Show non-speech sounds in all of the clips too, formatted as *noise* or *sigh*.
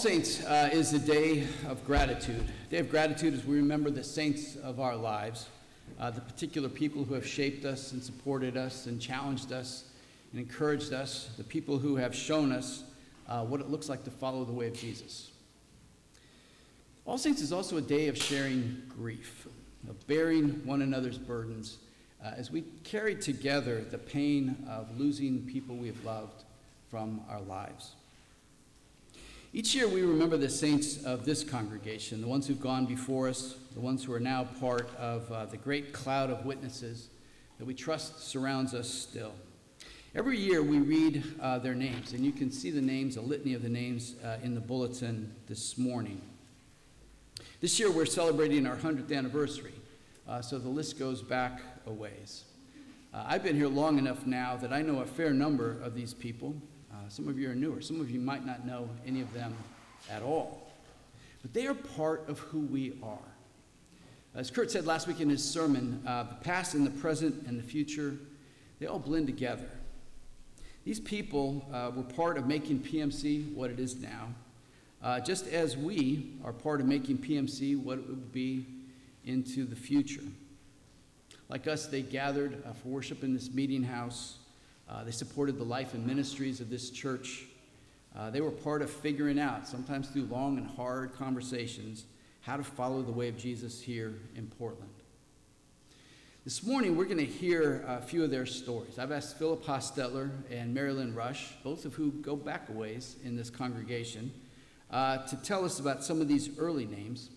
Saints uh, is a day of gratitude. Day of gratitude as we remember the saints of our lives, uh, the particular people who have shaped us and supported us and challenged us and encouraged us, the people who have shown us uh, what it looks like to follow the way of Jesus. All Saints is also a day of sharing grief, of bearing one another's burdens uh, as we carry together the pain of losing people we have loved from our lives. Each year we remember the saints of this congregation, the ones who've gone before us, the ones who are now part of uh, the great cloud of witnesses that we trust surrounds us still. Every year we read uh, their names, and you can see the names, a litany of the names, uh, in the bulletin this morning. This year we're celebrating our 100th anniversary, uh, so the list goes back a ways. Uh, I've been here long enough now that I know a fair number of these people. Some of you are newer. Some of you might not know any of them at all. But they are part of who we are. As Kurt said last week in his sermon, uh, the past and the present and the future, they all blend together. These people uh, were part of making PMC what it is now, uh, just as we are part of making PMC what it will be into the future. Like us, they gathered uh, for worship in this meeting house. Uh, they supported the life and ministries of this church. Uh, they were part of figuring out, sometimes through long and hard conversations, how to follow the way of Jesus here in Portland. This morning, we're going to hear a few of their stories. I've asked Philip Hostetler and Marilyn Rush, both of who go back a ways in this congregation, uh, to tell us about some of these early names.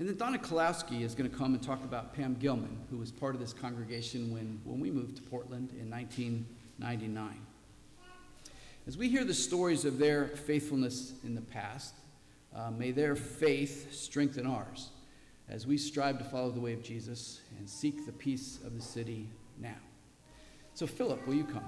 And then Donna Kalowski is going to come and talk about Pam Gilman, who was part of this congregation when, when we moved to Portland in 1999. As we hear the stories of their faithfulness in the past, uh, may their faith strengthen ours as we strive to follow the way of Jesus and seek the peace of the city now. So, Philip, will you come?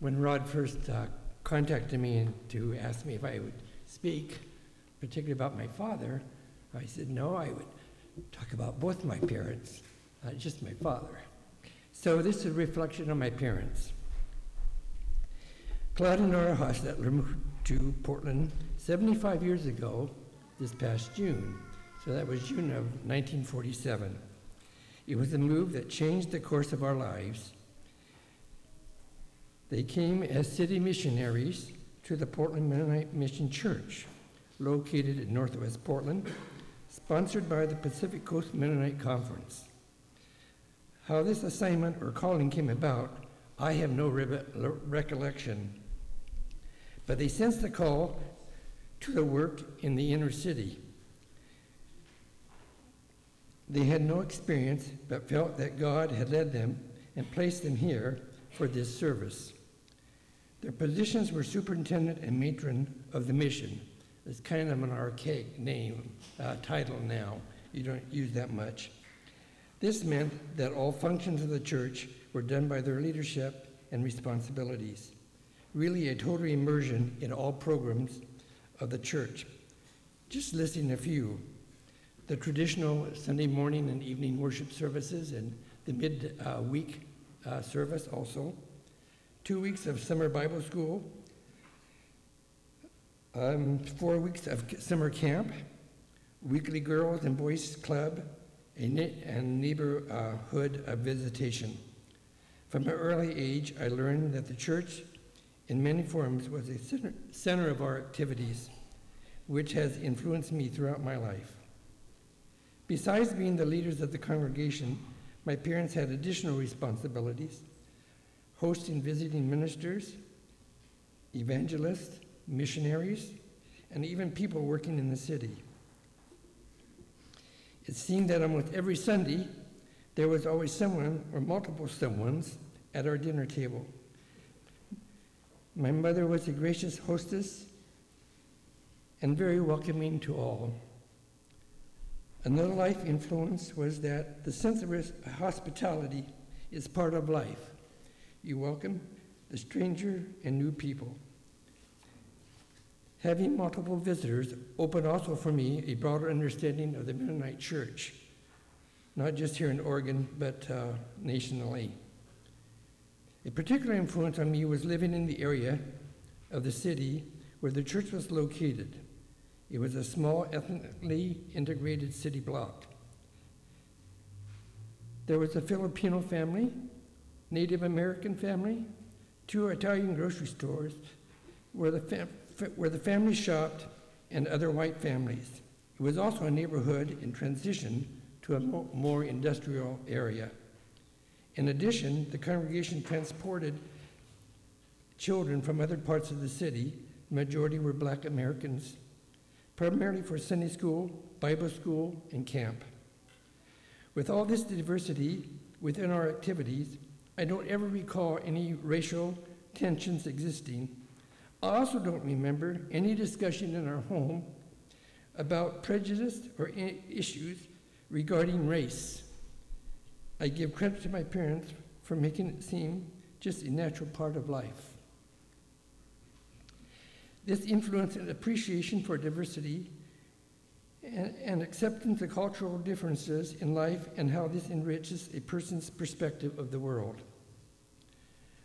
When Rod first uh, contacted me and to ask me if I would speak, particularly about my father, I said no, I would talk about both my parents, not just my father. So this is a reflection on my parents. Claude and Nora Hostetler moved to Portland 75 years ago this past June. So that was June of 1947. It was a move that changed the course of our lives they came as city missionaries to the Portland Mennonite Mission Church, located in Northwest Portland, sponsored by the Pacific Coast Mennonite Conference. How this assignment or calling came about, I have no re- recollection. But they sensed the call to the work in the inner city. They had no experience, but felt that God had led them and placed them here for this service. Their positions were superintendent and matron of the mission. It's kind of an archaic name, uh, title now. You don't use that much. This meant that all functions of the church were done by their leadership and responsibilities. Really, a total immersion in all programs of the church. Just listing a few the traditional Sunday morning and evening worship services and the mid-week uh, uh, service also two weeks of summer Bible school, um, four weeks of summer camp, weekly girls and boys club, and neighborhood of visitation. From an early age, I learned that the church, in many forms, was a center, center of our activities, which has influenced me throughout my life. Besides being the leaders of the congregation, my parents had additional responsibilities hosting visiting ministers, evangelists, missionaries, and even people working in the city. It seemed that almost every Sunday, there was always someone or multiple someones at our dinner table. My mother was a gracious hostess and very welcoming to all. Another life influence was that the sense of hospitality is part of life. You welcome the stranger and new people. Having multiple visitors opened also for me a broader understanding of the Mennonite Church, not just here in Oregon, but uh, nationally. A particular influence on me was living in the area of the city where the church was located. It was a small, ethnically integrated city block. There was a Filipino family, Native American family, two Italian grocery stores where the, fam- where the family shopped, and other white families. It was also a neighborhood in transition to a mo- more industrial area. In addition, the congregation transported children from other parts of the city. The majority were black Americans, primarily for Sunday school, Bible school, and camp. With all this diversity within our activities, I don't ever recall any racial tensions existing. I also don't remember any discussion in our home about prejudice or issues regarding race. I give credit to my parents for making it seem just a natural part of life. This influence and appreciation for diversity and, and acceptance of cultural differences in life and how this enriches a person's perspective of the world.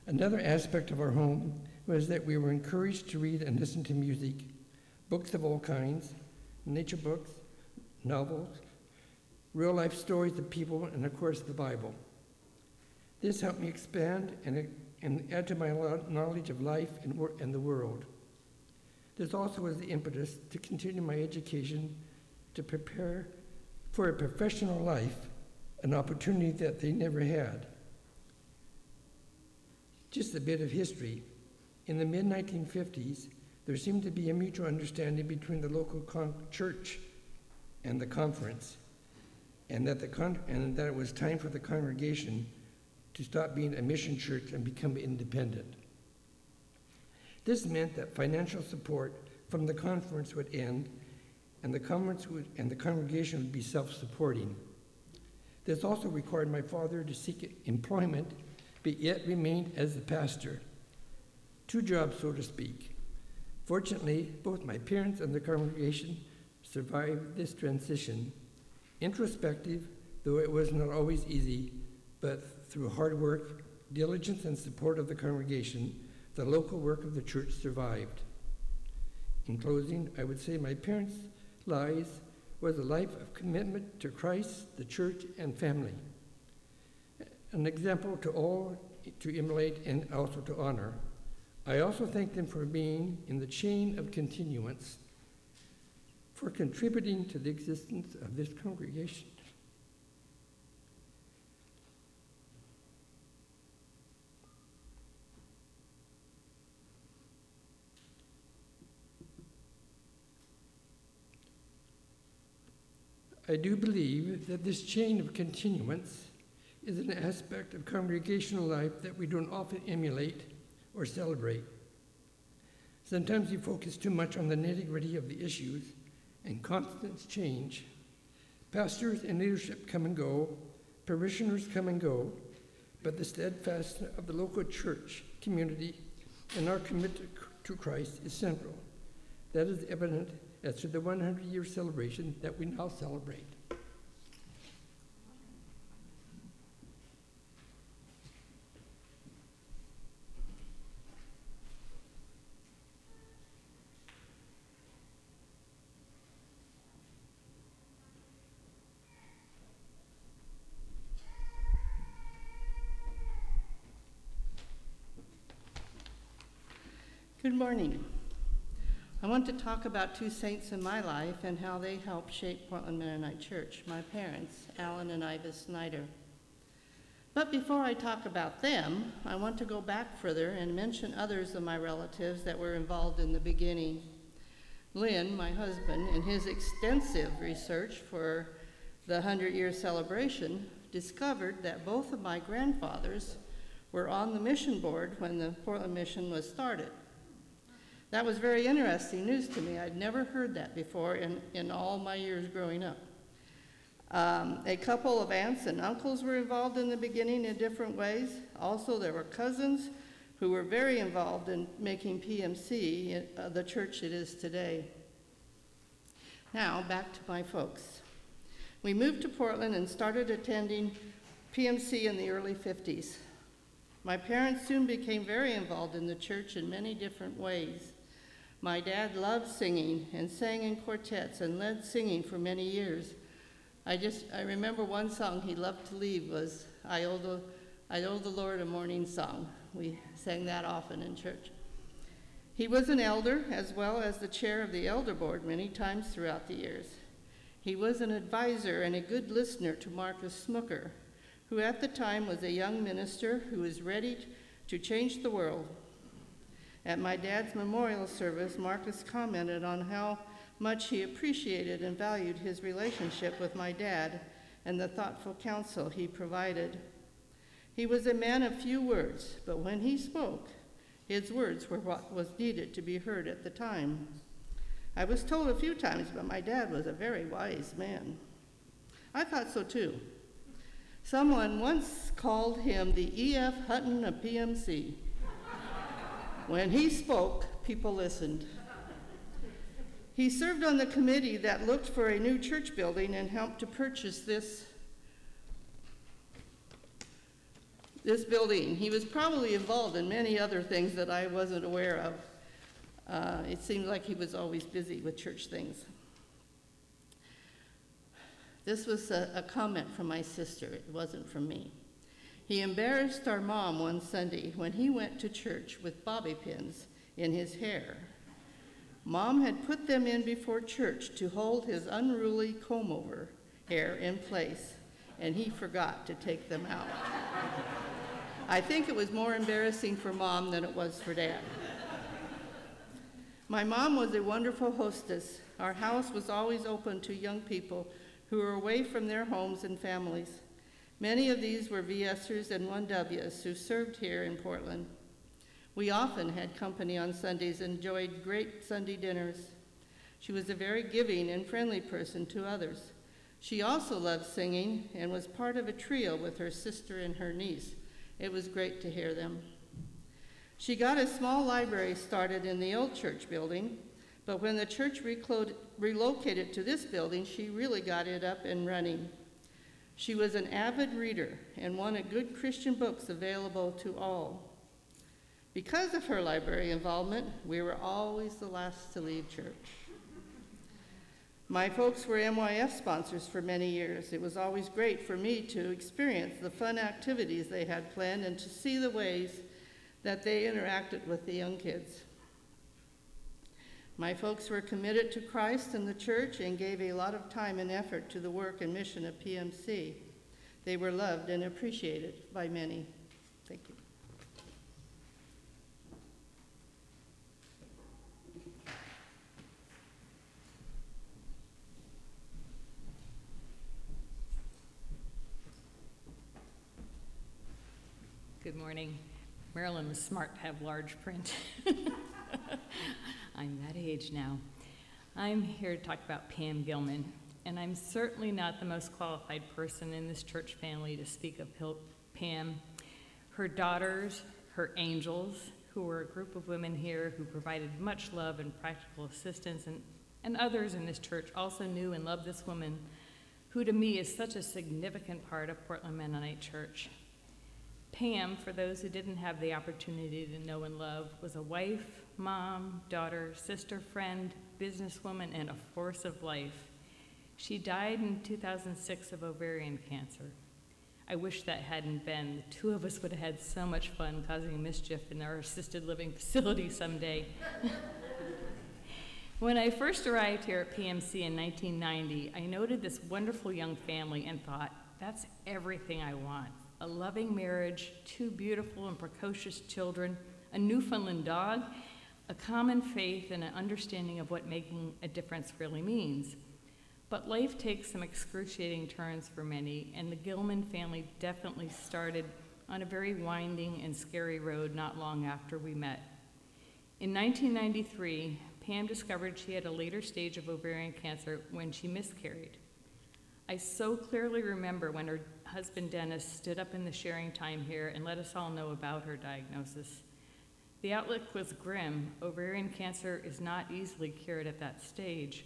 Another aspect of our home was that we were encouraged to read and listen to music, books of all kinds, nature books, novels, real life stories of people, and of course the Bible. This helped me expand and, and add to my knowledge of life and, and the world. This also was the impetus to continue my education to prepare for a professional life, an opportunity that they never had. Just a bit of history. In the mid 1950s, there seemed to be a mutual understanding between the local church and the conference, and that, the and that it was time for the congregation to stop being a mission church and become independent. This meant that financial support from the conference would end and the conference would, and the congregation would be self-supporting. This also required my father to seek employment, but yet remained as the pastor. Two jobs, so to speak. Fortunately, both my parents and the congregation survived this transition. Introspective, though it was not always easy, but through hard work, diligence, and support of the congregation, the local work of the church survived. In closing, I would say my parents' lives was a life of commitment to Christ, the church, and family. An example to all to emulate and also to honor. I also thank them for being in the chain of continuance, for contributing to the existence of this congregation. I do believe that this chain of continuance is an aspect of congregational life that we don't often emulate or celebrate. Sometimes we focus too much on the nitty gritty of the issues and constant change. Pastors and leadership come and go, parishioners come and go, but the steadfastness of the local church community and our commitment to Christ is central. That is evident as to the 100 year celebration that we now celebrate. Good morning. I want to talk about two saints in my life and how they helped shape Portland Mennonite Church, my parents, Alan and Iva Snyder. But before I talk about them, I want to go back further and mention others of my relatives that were involved in the beginning. Lynn, my husband, in his extensive research for the 100 year celebration, discovered that both of my grandfathers were on the mission board when the Portland Mission was started. That was very interesting news to me. I'd never heard that before in, in all my years growing up. Um, a couple of aunts and uncles were involved in the beginning in different ways. Also, there were cousins who were very involved in making PMC uh, the church it is today. Now, back to my folks. We moved to Portland and started attending PMC in the early 50s. My parents soon became very involved in the church in many different ways. My dad loved singing and sang in quartets and led singing for many years. I just I remember one song he loved to lead was I owe the I owe the Lord a morning song. We sang that often in church. He was an elder as well as the chair of the elder board many times throughout the years. He was an advisor and a good listener to Marcus Smucker, who at the time was a young minister who was ready to change the world. At my dad's memorial service, Marcus commented on how much he appreciated and valued his relationship with my dad and the thoughtful counsel he provided. He was a man of few words, but when he spoke, his words were what was needed to be heard at the time. I was told a few times, but my dad was a very wise man. I thought so too. Someone once called him the E.F. Hutton of PMC. When he spoke, people listened. He served on the committee that looked for a new church building and helped to purchase this this building. He was probably involved in many other things that I wasn't aware of. Uh, it seemed like he was always busy with church things. This was a, a comment from my sister, it wasn't from me. He embarrassed our mom one Sunday when he went to church with bobby pins in his hair. Mom had put them in before church to hold his unruly comb over hair in place, and he forgot to take them out. I think it was more embarrassing for mom than it was for dad. My mom was a wonderful hostess. Our house was always open to young people who were away from their homes and families. Many of these were VSers and 1Ws who served here in Portland. We often had company on Sundays and enjoyed great Sunday dinners. She was a very giving and friendly person to others. She also loved singing and was part of a trio with her sister and her niece. It was great to hear them. She got a small library started in the old church building, but when the church relocated to this building, she really got it up and running. She was an avid reader and wanted good Christian books available to all. Because of her library involvement, we were always the last to leave church. My folks were MYF sponsors for many years. It was always great for me to experience the fun activities they had planned and to see the ways that they interacted with the young kids. My folks were committed to Christ and the church and gave a lot of time and effort to the work and mission of PMC. They were loved and appreciated by many. Thank you. Good morning. Marilyn was smart to have large print. *laughs* *laughs* I'm that age now. I'm here to talk about Pam Gilman, and I'm certainly not the most qualified person in this church family to speak of Pam. Her daughters, her angels, who were a group of women here who provided much love and practical assistance, and, and others in this church also knew and loved this woman, who to me is such a significant part of Portland Mennonite Church. Pam, for those who didn't have the opportunity to know and love, was a wife, mom, daughter, sister, friend, businesswoman, and a force of life. She died in 2006 of ovarian cancer. I wish that hadn't been. The two of us would have had so much fun causing mischief in our assisted living *laughs* facility someday. when I first arrived here at PMC in 1990, I noted this wonderful young family and thought, that's everything I want a loving marriage, two beautiful and precocious children, a Newfoundland dog, a common faith, and an understanding of what making a difference really means. But life takes some excruciating turns for many, and the Gilman family definitely started on a very winding and scary road not long after we met. In 1993, Pam discovered she had a later stage of ovarian cancer when she miscarried. I so clearly remember when her husband Dennis stood up in the sharing time here and let us all know about her diagnosis. The outlook was grim. Ovarian cancer is not easily cured at that stage.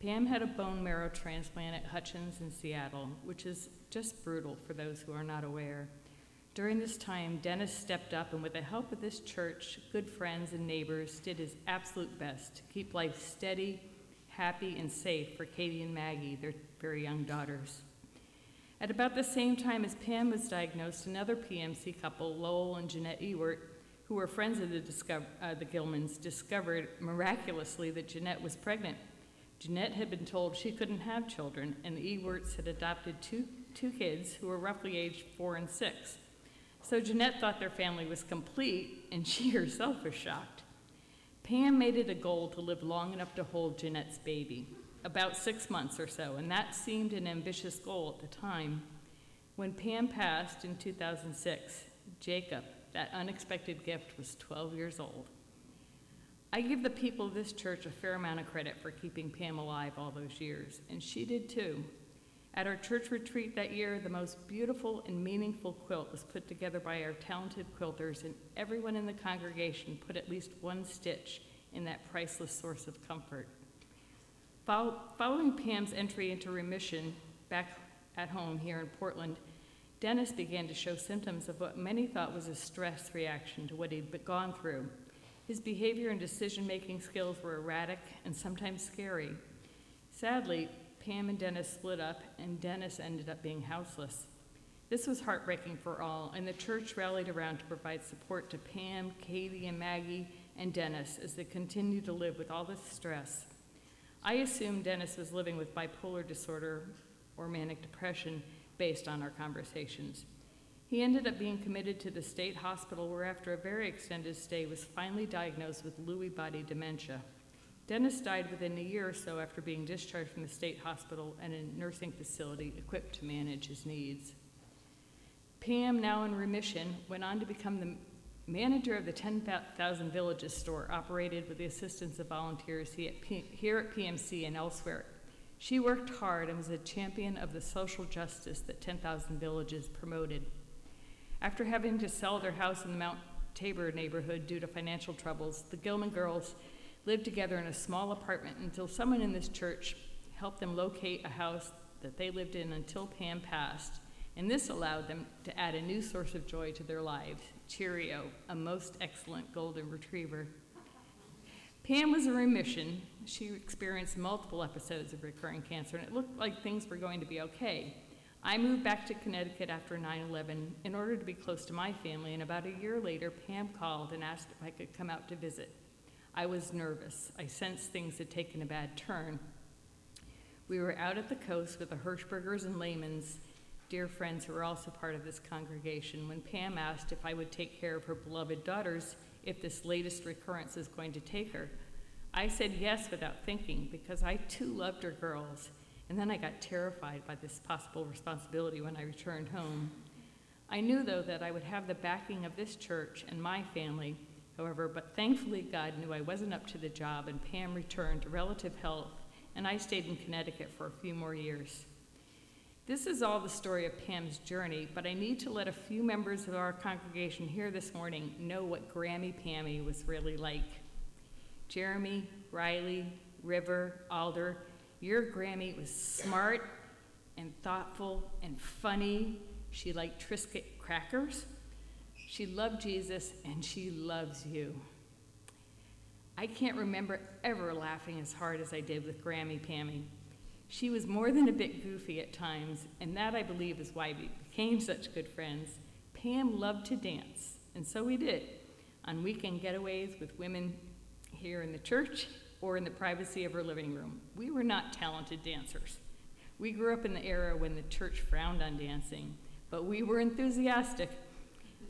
Pam had a bone marrow transplant at Hutchins in Seattle, which is just brutal for those who are not aware. During this time, Dennis stepped up and, with the help of this church, good friends, and neighbors, did his absolute best to keep life steady, happy, and safe for Katie and Maggie, their very young daughters. At about the same time as Pam was diagnosed, another PMC couple, Lowell and Jeanette Ewart, who were friends of the, uh, the Gilmans, discovered miraculously that Jeanette was pregnant. Jeanette had been told she couldn't have children, and the Ewarts had adopted two, two kids who were roughly aged four and six. So Jeanette thought their family was complete, and she *laughs* herself was shocked. Pam made it a goal to live long enough to hold Jeanette's baby, about six months or so, and that seemed an ambitious goal at the time. When Pam passed in 2006, Jacob, that unexpected gift, was 12 years old. I give the people of this church a fair amount of credit for keeping Pam alive all those years, and she did too. At our church retreat that year, the most beautiful and meaningful quilt was put together by our talented quilters, and everyone in the congregation put at least one stitch in that priceless source of comfort. Following Pam's entry into remission back at home here in Portland, Dennis began to show symptoms of what many thought was a stress reaction to what he'd gone through. His behavior and decision making skills were erratic and sometimes scary. Sadly, Pam and Dennis split up, and Dennis ended up being houseless. This was heartbreaking for all, and the church rallied around to provide support to Pam, Katie, and Maggie, and Dennis as they continued to live with all this stress. I assumed Dennis was living with bipolar disorder or manic depression based on our conversations. He ended up being committed to the state hospital where, after a very extended stay, was finally diagnosed with Lewy body dementia. Dennis died within a year or so after being discharged from the state hospital and a nursing facility equipped to manage his needs. Pam, now in remission, went on to become the manager of the 10,000 Villages store, operated with the assistance of volunteers here at PMC and elsewhere. She worked hard and was a champion of the social justice that 10,000 Villages promoted. After having to sell their house in the Mount Tabor neighborhood due to financial troubles, the Gilman girls lived together in a small apartment until someone in this church helped them locate a house that they lived in until Pam passed. And this allowed them to add a new source of joy to their lives Cheerio, a most excellent golden retriever. Pam was in remission. She experienced multiple episodes of recurring cancer, and it looked like things were going to be okay. I moved back to Connecticut after 9 11 in order to be close to my family, and about a year later, Pam called and asked if I could come out to visit. I was nervous. I sensed things had taken a bad turn. We were out at the coast with the Hirschbergers and Laymon's, dear friends who were also part of this congregation, when Pam asked if I would take care of her beloved daughters if this latest recurrence is going to take her. I said yes without thinking because I too loved her girls, and then I got terrified by this possible responsibility when I returned home. I knew, though, that I would have the backing of this church and my family however, but thankfully God knew I wasn't up to the job, and Pam returned to relative health, and I stayed in Connecticut for a few more years. This is all the story of Pam's journey, but I need to let a few members of our congregation here this morning know what Grammy Pammy was really like. Jeremy, Riley, River, Alder, your Grammy was smart and thoughtful and funny. She liked Triscuit crackers she loved Jesus and she loves you. I can't remember ever laughing as hard as I did with Grammy Pammy. She was more than a bit goofy at times, and that I believe is why we became such good friends. Pam loved to dance, and so we did on weekend getaways with women here in the church or in the privacy of her living room. We were not talented dancers. We grew up in the era when the church frowned on dancing, but we were enthusiastic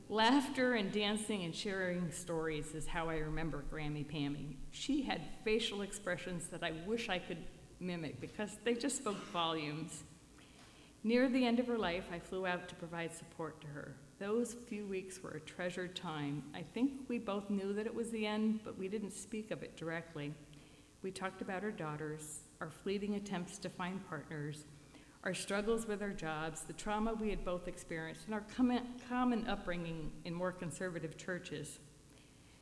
Laughter and dancing and sharing stories is how I remember Grammy Pammy. She had facial expressions that I wish I could mimic because they just spoke volumes. Near the end of her life, I flew out to provide support to her. Those few weeks were a treasured time. I think we both knew that it was the end, but we didn't speak of it directly. We talked about our daughters, our fleeting attempts to find partners, our struggles with our jobs, the trauma we had both experienced, and our common, upbringing in more conservative churches.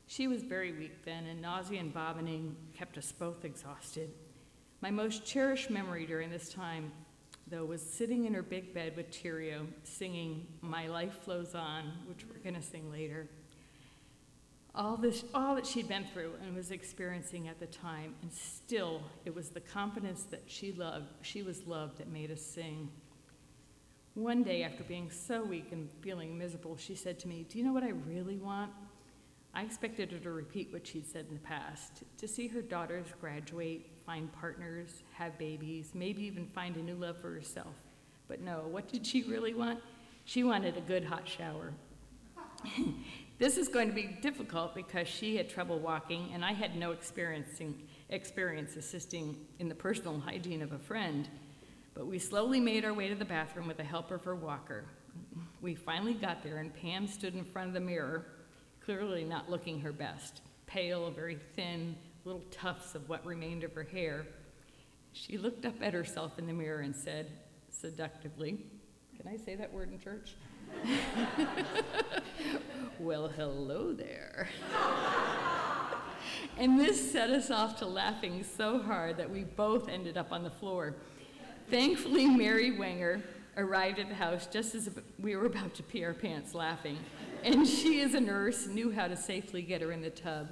She was very weak then, and nausea and vomiting kept us both exhausted. My most cherished memory during this time, though, was sitting in her big bed with Cheerio, singing My Life Flows On, which we're going to sing later. All, this, all that she'd been through and was experiencing at the time, and still it was the confidence that she loved, she was loved that made us sing. One day, after being so weak and feeling miserable, she said to me, Do you know what I really want? I expected her to repeat what she'd said in the past to see her daughters graduate, find partners, have babies, maybe even find a new love for herself. But no, what did she really want? She wanted a good hot shower. *laughs* this is going to be difficult because she had trouble walking and I had no experience assisting in the personal *laughs* hygiene of a friend. But we slowly made our way to the bathroom with the help of her walker. We finally got there, and Pam stood in front of the mirror clearly not looking her best, pale, very thin, little tufts of what remained of her hair. She looked up at herself in the mirror and said, seductively, Can I say that word in church? *laughs* well, hello there. *laughs* and this set us off to laughing so hard that we both ended up on the floor. Thankfully, Mary Wenger arrived at the house just as we were about to pee our pants laughing and she, as a nurse, knew how to safely get her in the tub.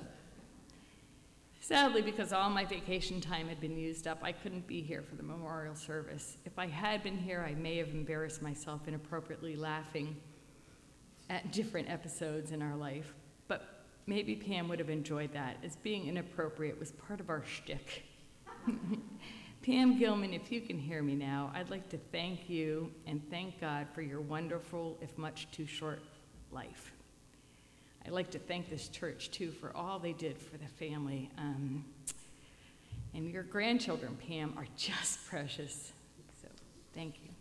Sadly, because all my vacation time had been used up, I couldn't be here for the memorial service. If I had been here, I may have embarrassed myself inappropriately laughing at different episodes in our life. But maybe Pam would have enjoyed that, as being inappropriate was part of our shtick. *laughs* Pam Gilman, if you can hear me now, I'd like to thank you and thank God for your wonderful, if much too short, life. I'd like to thank this church too for all they did for the family. Um, and your grandchildren, Pam, are just *laughs* precious. So thank you.